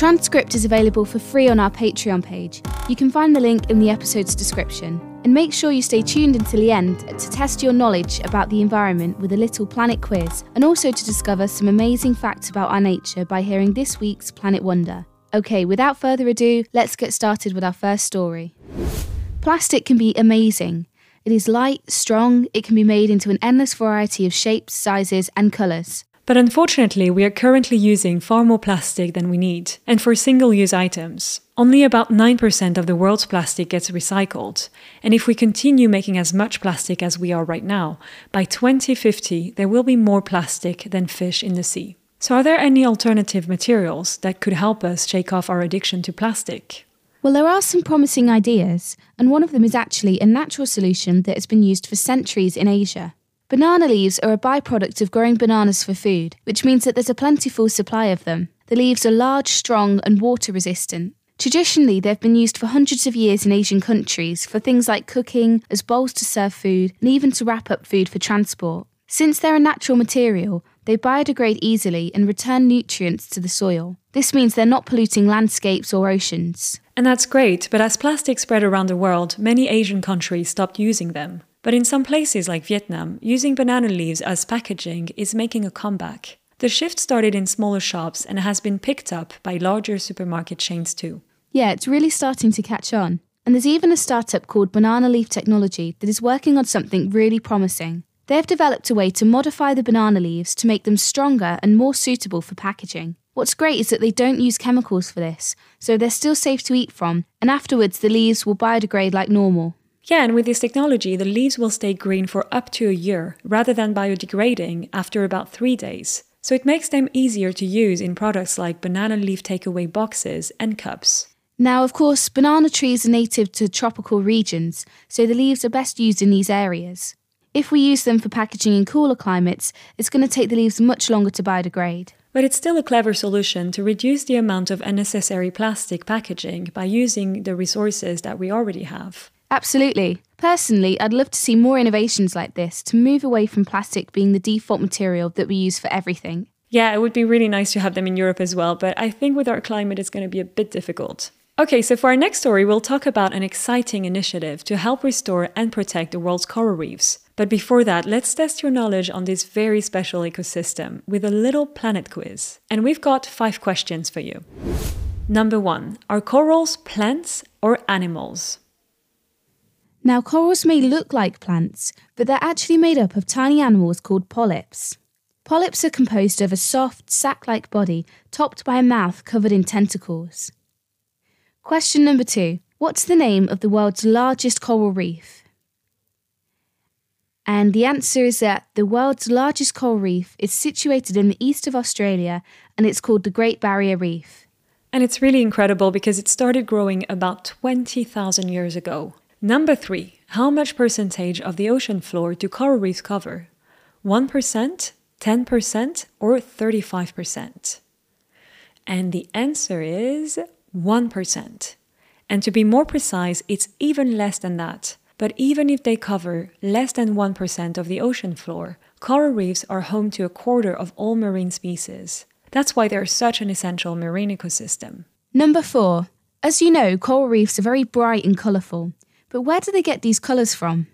transcript is available for free on our Patreon page. You can find the link in the episode's description. And make sure you stay tuned until the end to test your knowledge about the environment with a little planet quiz, and also to discover some amazing facts about our nature by hearing this week's Planet Wonder. Okay, without further ado, let's get started with our first story. Plastic can be amazing. It is light, strong, it can be made into an endless variety of shapes, sizes, and colours. But unfortunately, we are currently using far more plastic than we need, and for single use items. Only about 9% of the world's plastic gets recycled, and if we continue making as much plastic as we are right now, by 2050 there will be more plastic than fish in the sea. So, are there any alternative materials that could help us shake off our addiction to plastic? Well, there are some promising ideas, and one of them is actually a natural solution that has been used for centuries in Asia. Banana leaves are a byproduct of growing bananas for food, which means that there's a plentiful supply of them. The leaves are large, strong, and water resistant. Traditionally, they've been used for hundreds of years in Asian countries for things like cooking, as bowls to serve food, and even to wrap up food for transport. Since they're a natural material, they biodegrade easily and return nutrients to the soil. This means they're not polluting landscapes or oceans. And that's great, but as plastic spread around the world, many Asian countries stopped using them. But in some places like Vietnam, using banana leaves as packaging is making a comeback. The shift started in smaller shops and has been picked up by larger supermarket chains too. Yeah, it's really starting to catch on. And there's even a startup called Banana Leaf Technology that is working on something really promising. They've developed a way to modify the banana leaves to make them stronger and more suitable for packaging. What's great is that they don't use chemicals for this, so they're still safe to eat from, and afterwards the leaves will biodegrade like normal. Yeah, and with this technology, the leaves will stay green for up to a year, rather than biodegrading after about three days. So it makes them easier to use in products like banana leaf takeaway boxes and cups. Now, of course, banana trees are native to tropical regions, so the leaves are best used in these areas. If we use them for packaging in cooler climates, it's going to take the leaves much longer to biodegrade. But it's still a clever solution to reduce the amount of unnecessary plastic packaging by using the resources that we already have. Absolutely. Personally, I'd love to see more innovations like this to move away from plastic being the default material that we use for everything. Yeah, it would be really nice to have them in Europe as well, but I think with our climate it's going to be a bit difficult. Okay, so for our next story, we'll talk about an exciting initiative to help restore and protect the world's coral reefs. But before that, let's test your knowledge on this very special ecosystem with a little planet quiz. And we've got five questions for you. Number one Are corals plants or animals? Now, corals may look like plants, but they're actually made up of tiny animals called polyps. Polyps are composed of a soft, sac like body topped by a mouth covered in tentacles. Question number two What's the name of the world's largest coral reef? And the answer is that the world's largest coral reef is situated in the east of Australia and it's called the Great Barrier Reef. And it's really incredible because it started growing about 20,000 years ago. Number three, how much percentage of the ocean floor do coral reefs cover? 1%, 10%, or 35%? And the answer is 1%. And to be more precise, it's even less than that. But even if they cover less than 1% of the ocean floor, coral reefs are home to a quarter of all marine species. That's why they're such an essential marine ecosystem. Number four. As you know, coral reefs are very bright and colourful. But where do they get these colours from?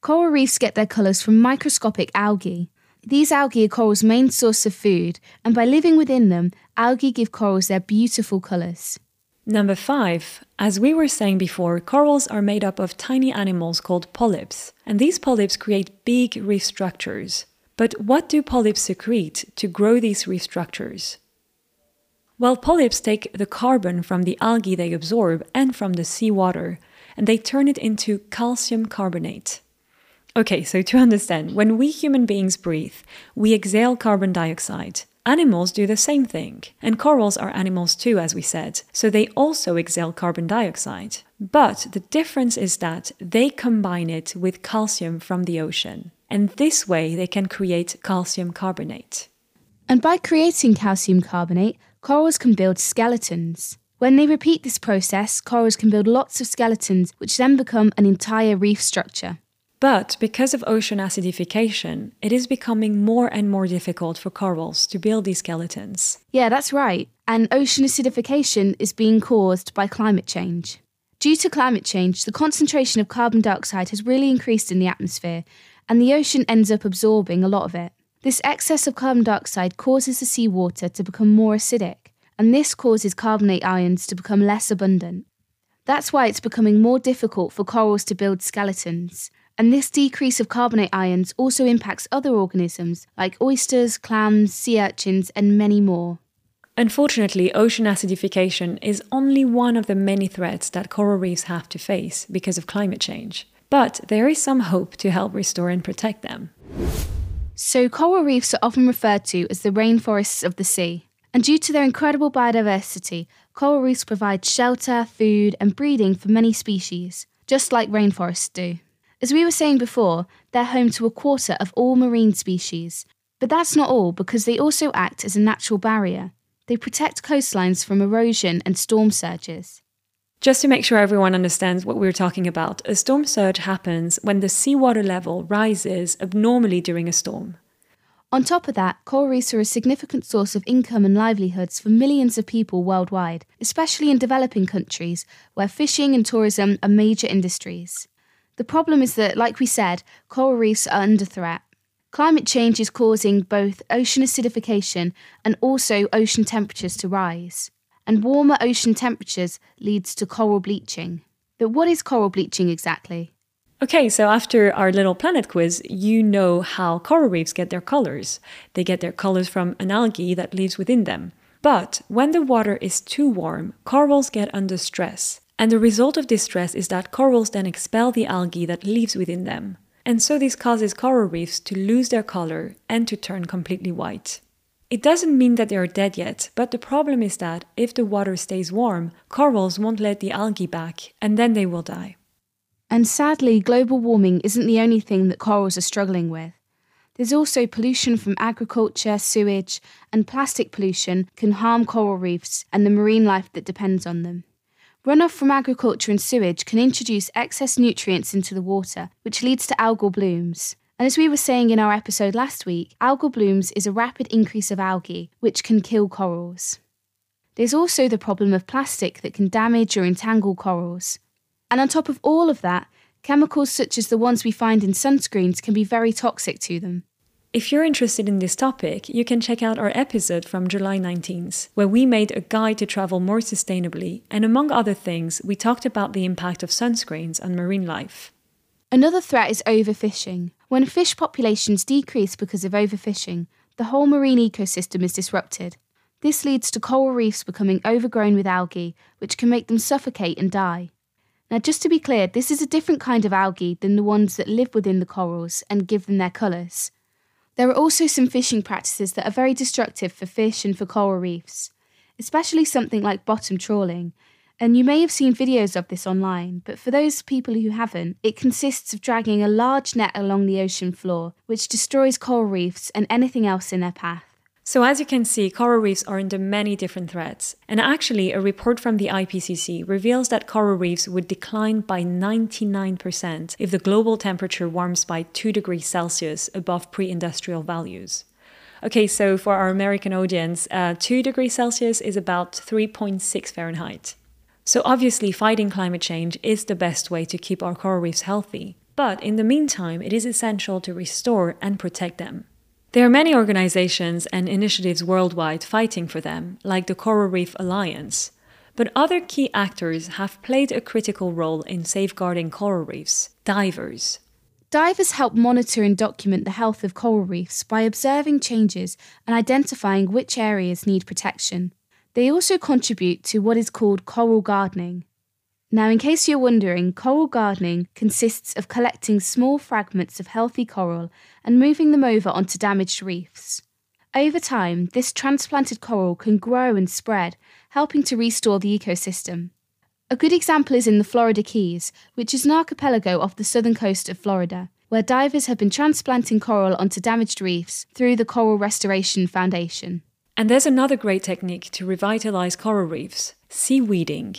Coral reefs get their colours from microscopic algae. These algae are corals' main source of food, and by living within them, algae give corals their beautiful colours. Number five, as we were saying before, corals are made up of tiny animals called polyps, and these polyps create big reef structures. But what do polyps secrete to grow these reef structures? Well, polyps take the carbon from the algae they absorb and from the seawater, and they turn it into calcium carbonate. Okay, so to understand, when we human beings breathe, we exhale carbon dioxide. Animals do the same thing, and corals are animals too, as we said, so they also exhale carbon dioxide. But the difference is that they combine it with calcium from the ocean, and this way they can create calcium carbonate. And by creating calcium carbonate, corals can build skeletons. When they repeat this process, corals can build lots of skeletons, which then become an entire reef structure. But because of ocean acidification, it is becoming more and more difficult for corals to build these skeletons. Yeah, that's right. And ocean acidification is being caused by climate change. Due to climate change, the concentration of carbon dioxide has really increased in the atmosphere, and the ocean ends up absorbing a lot of it. This excess of carbon dioxide causes the seawater to become more acidic, and this causes carbonate ions to become less abundant. That's why it's becoming more difficult for corals to build skeletons, and this decrease of carbonate ions also impacts other organisms like oysters, clams, sea urchins, and many more. Unfortunately, ocean acidification is only one of the many threats that coral reefs have to face because of climate change. But there is some hope to help restore and protect them. So, coral reefs are often referred to as the rainforests of the sea. And due to their incredible biodiversity, coral reefs provide shelter, food, and breeding for many species, just like rainforests do. As we were saying before, they're home to a quarter of all marine species. But that's not all, because they also act as a natural barrier. They protect coastlines from erosion and storm surges. Just to make sure everyone understands what we're talking about, a storm surge happens when the seawater level rises abnormally during a storm. On top of that, coral reefs are a significant source of income and livelihoods for millions of people worldwide, especially in developing countries where fishing and tourism are major industries. The problem is that, like we said, coral reefs are under threat. Climate change is causing both ocean acidification and also ocean temperatures to rise. And warmer ocean temperatures leads to coral bleaching. But what is coral bleaching exactly? Okay, so after our little planet quiz, you know how coral reefs get their colors. They get their colors from an algae that lives within them. But when the water is too warm, corals get under stress. And the result of this stress is that corals then expel the algae that lives within them. And so this causes coral reefs to lose their color and to turn completely white. It doesn't mean that they are dead yet, but the problem is that if the water stays warm, corals won't let the algae back, and then they will die. And sadly, global warming isn't the only thing that corals are struggling with. There's also pollution from agriculture, sewage, and plastic pollution can harm coral reefs and the marine life that depends on them. Runoff from agriculture and sewage can introduce excess nutrients into the water, which leads to algal blooms. And as we were saying in our episode last week, algal blooms is a rapid increase of algae, which can kill corals. There's also the problem of plastic that can damage or entangle corals. And on top of all of that, chemicals such as the ones we find in sunscreens can be very toxic to them. If you're interested in this topic, you can check out our episode from July 19th, where we made a guide to travel more sustainably, and among other things, we talked about the impact of sunscreens on marine life. Another threat is overfishing. When fish populations decrease because of overfishing, the whole marine ecosystem is disrupted. This leads to coral reefs becoming overgrown with algae, which can make them suffocate and die. Now, just to be clear, this is a different kind of algae than the ones that live within the corals and give them their colours. There are also some fishing practices that are very destructive for fish and for coral reefs, especially something like bottom trawling. And you may have seen videos of this online, but for those people who haven't, it consists of dragging a large net along the ocean floor, which destroys coral reefs and anything else in their path. So, as you can see, coral reefs are under many different threats. And actually, a report from the IPCC reveals that coral reefs would decline by 99% if the global temperature warms by 2 degrees Celsius above pre industrial values. Okay, so for our American audience, uh, 2 degrees Celsius is about 3.6 Fahrenheit. So, obviously, fighting climate change is the best way to keep our coral reefs healthy. But in the meantime, it is essential to restore and protect them. There are many organizations and initiatives worldwide fighting for them, like the Coral Reef Alliance. But other key actors have played a critical role in safeguarding coral reefs divers. Divers help monitor and document the health of coral reefs by observing changes and identifying which areas need protection. They also contribute to what is called coral gardening, now, in case you're wondering, coral gardening consists of collecting small fragments of healthy coral and moving them over onto damaged reefs. Over time, this transplanted coral can grow and spread, helping to restore the ecosystem. A good example is in the Florida Keys, which is an archipelago off the southern coast of Florida, where divers have been transplanting coral onto damaged reefs through the Coral Restoration Foundation. And there's another great technique to revitalize coral reefs seaweeding.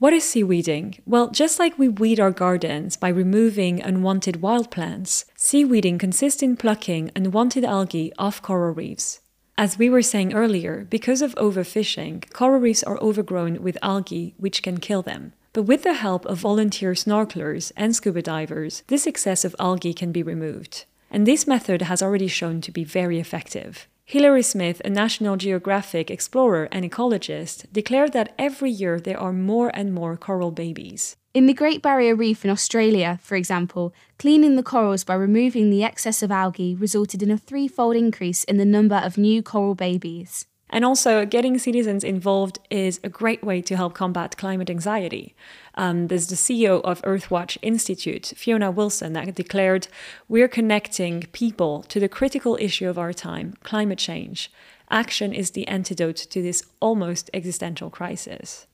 What is seaweeding? Well, just like we weed our gardens by removing unwanted wild plants, seaweeding consists in plucking unwanted algae off coral reefs. As we were saying earlier, because of overfishing, coral reefs are overgrown with algae which can kill them. But with the help of volunteer snorkelers and scuba divers, this excess of algae can be removed. And this method has already shown to be very effective. Hilary Smith, a National Geographic explorer and ecologist, declared that every year there are more and more coral babies. In the Great Barrier Reef in Australia, for example, cleaning the corals by removing the excess of algae resulted in a threefold increase in the number of new coral babies. And also, getting citizens involved is a great way to help combat climate anxiety. Um, there's the CEO of Earthwatch Institute, Fiona Wilson, that declared We're connecting people to the critical issue of our time climate change. Action is the antidote to this almost existential crisis.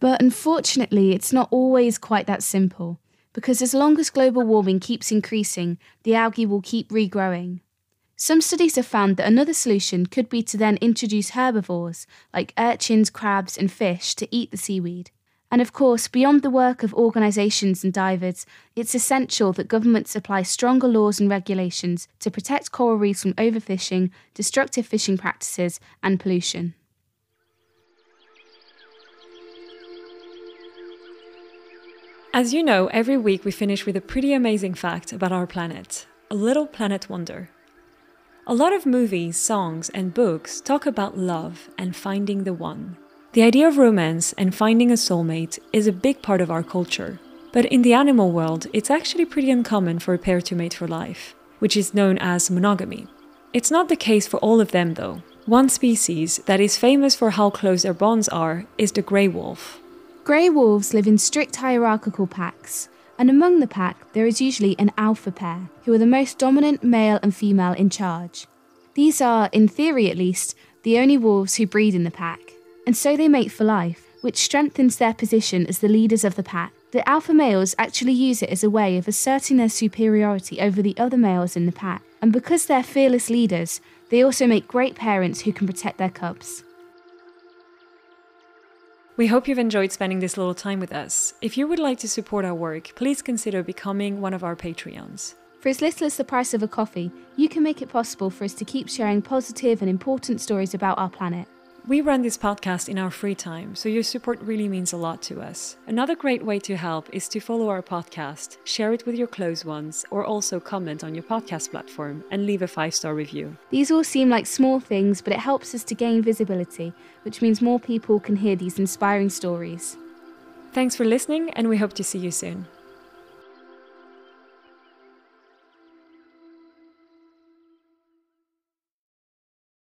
But unfortunately, it's not always quite that simple, because as long as global warming keeps increasing, the algae will keep regrowing. Some studies have found that another solution could be to then introduce herbivores, like urchins, crabs, and fish, to eat the seaweed. And of course, beyond the work of organisations and divers, it's essential that governments apply stronger laws and regulations to protect coral reefs from overfishing, destructive fishing practices, and pollution. As you know, every week we finish with a pretty amazing fact about our planet a little planet wonder. A lot of movies, songs, and books talk about love and finding the one. The idea of romance and finding a soulmate is a big part of our culture. But in the animal world, it's actually pretty uncommon for a pair to mate for life, which is known as monogamy. It's not the case for all of them, though. One species that is famous for how close their bonds are is the grey wolf. Grey wolves live in strict hierarchical packs, and among the pack there is usually an alpha pair, who are the most dominant male and female in charge. These are, in theory at least, the only wolves who breed in the pack, and so they mate for life, which strengthens their position as the leaders of the pack. The alpha males actually use it as a way of asserting their superiority over the other males in the pack, and because they're fearless leaders, they also make great parents who can protect their cubs. We hope you've enjoyed spending this little time with us. If you would like to support our work, please consider becoming one of our Patreons. For as little as the price of a coffee, you can make it possible for us to keep sharing positive and important stories about our planet. We run this podcast in our free time, so your support really means a lot to us. Another great way to help is to follow our podcast, share it with your close ones, or also comment on your podcast platform and leave a five star review. These all seem like small things, but it helps us to gain visibility, which means more people can hear these inspiring stories. Thanks for listening, and we hope to see you soon.